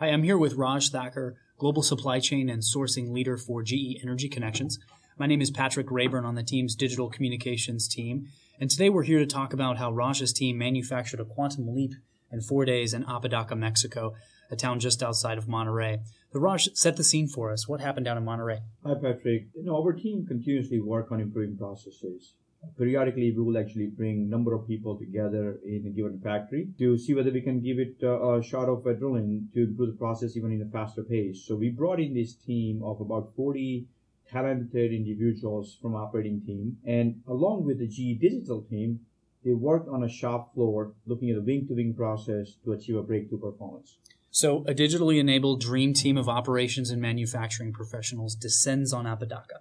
Hi, I'm here with Raj Thakkar, Global Supply Chain and Sourcing Leader for GE Energy Connections. My name is Patrick Rayburn on the team's digital communications team, and today we're here to talk about how Raj's team manufactured a quantum leap in four days in Apodaca, Mexico, a town just outside of Monterrey. The Raj, set the scene for us. What happened down in Monterrey? Hi, Patrick. You know, our team continuously work on improving processes periodically we will actually bring number of people together in a given factory to see whether we can give it a shot of adrenaline to improve the process even in a faster pace. So we brought in this team of about 40 talented individuals from operating team and along with the GE digital team, they worked on a shop floor looking at a wing to wing process to achieve a breakthrough performance. So, a digitally enabled dream team of operations and manufacturing professionals descends on Apodaca.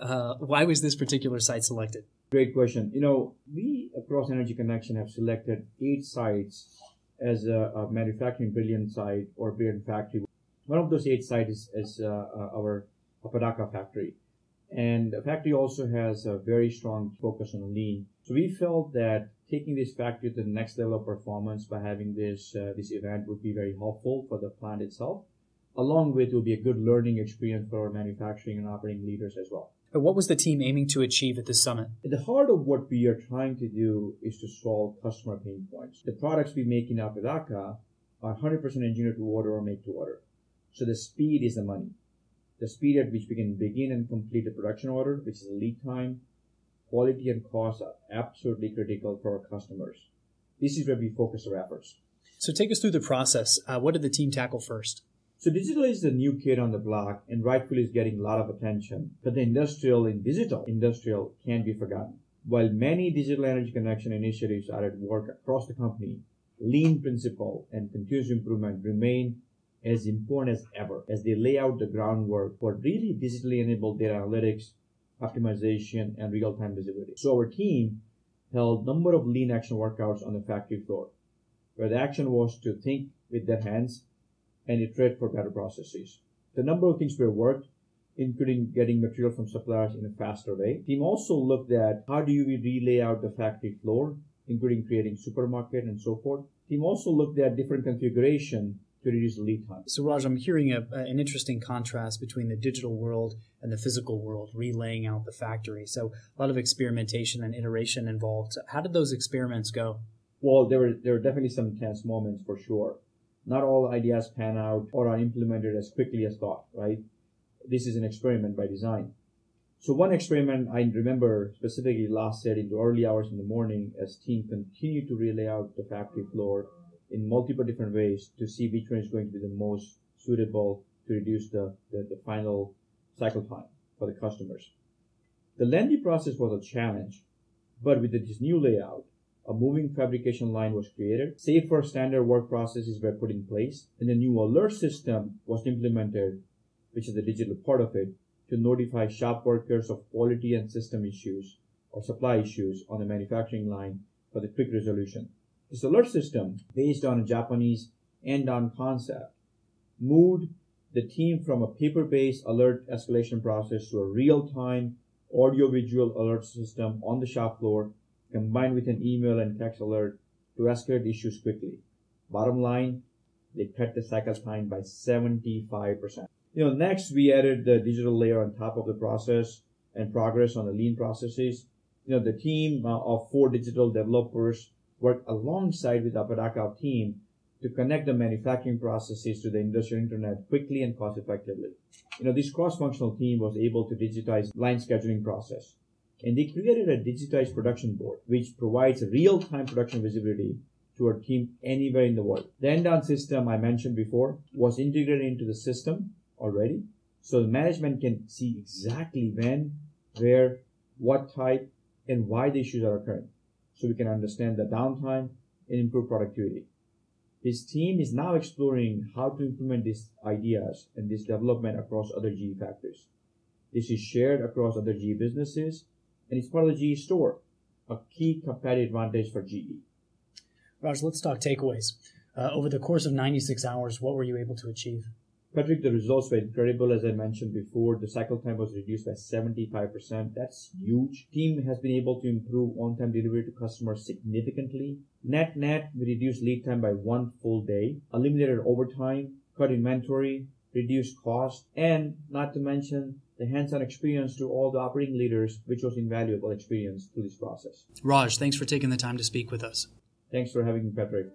Uh, why was this particular site selected? Great question. You know, we across Energy Connection have selected eight sites as a, a manufacturing brilliant site or brilliant factory. One of those eight sites is, is uh, uh, our Apodaca factory. And the factory also has a very strong focus on lean. So we felt that taking this factory to the next level of performance by having this uh, this event would be very helpful for the plant itself. Along with it will be a good learning experience for our manufacturing and operating leaders as well. What was the team aiming to achieve at the summit? At the heart of what we are trying to do is to solve customer pain points. The products we make in Apodaca are 100% engineered to order or make to order. So the speed is the money. The speed at which we can begin and complete the production order, which is the lead time, quality and cost are absolutely critical for our customers. This is where we focus our efforts. So take us through the process. Uh, what did the team tackle first? So digital is the new kid on the block and rightfully is getting a lot of attention. But the industrial in digital, industrial can't be forgotten. While many digital energy connection initiatives are at work across the company, lean principle and continuous improvement remain as important as ever as they lay out the groundwork for really digitally enabled data analytics, optimization, and real-time visibility. So our team held number of lean action workouts on the factory floor, where the action was to think with their hands and iterate for better processes. The number of things were worked, including getting material from suppliers in a faster way. Team also looked at how do we relay out the factory floor, including creating supermarket and so forth. Team also looked at different configuration to reduce lead time. So Raj, I'm hearing a, an interesting contrast between the digital world and the physical world, relaying out the factory. So a lot of experimentation and iteration involved. How did those experiments go? Well, there were there were definitely some tense moments for sure not all ideas pan out or are implemented as quickly as thought, right? This is an experiment by design. So one experiment I remember specifically lasted into early hours in the morning as team continued to relay out the factory floor in multiple different ways to see which one is going to be the most suitable to reduce the, the, the final cycle time for the customers. The lengthy process was a challenge, but with this new layout, a moving fabrication line was created, safer standard work processes were put in place, and a new alert system was implemented, which is the digital part of it, to notify shop workers of quality and system issues or supply issues on the manufacturing line for the quick resolution. This alert system, based on a Japanese andon concept, moved the team from a paper-based alert escalation process to a real-time audio-visual alert system on the shop floor combined with an email and text alert to escalate issues quickly. Bottom line, they cut the cycle time by 75%. You know, next we added the digital layer on top of the process and progress on the lean processes. You know, the team uh, of four digital developers worked alongside with Apodaca team to connect the manufacturing processes to the industrial internet quickly and cost effectively. You know, this cross-functional team was able to digitize line scheduling process, and they created a digitized production board which provides real-time production visibility to our team anywhere in the world. The andon system I mentioned before was integrated into the system already, so the management can see exactly when, where, what type, and why the issues are occurring, so we can understand the downtime and improve productivity. His team is now exploring how to implement these ideas and this development across other GE factories. This is shared across other GE businesses and it's part of the GE store, a key competitive advantage for GE. Raj, let's talk takeaways. Uh, over the course of 96 hours, what were you able to achieve? Patrick, the results were incredible. As I mentioned before, the cycle time was reduced by 75%. That's huge. Team has been able to improve on-time delivery to customers significantly. Net net, we reduced lead time by one full day, eliminated overtime, cut inventory, reduce cost, and not to mention the hands-on experience to all the operating leaders, which was invaluable experience through this process. Raj, thanks for taking the time to speak with us. Thanks for having me, Patrick.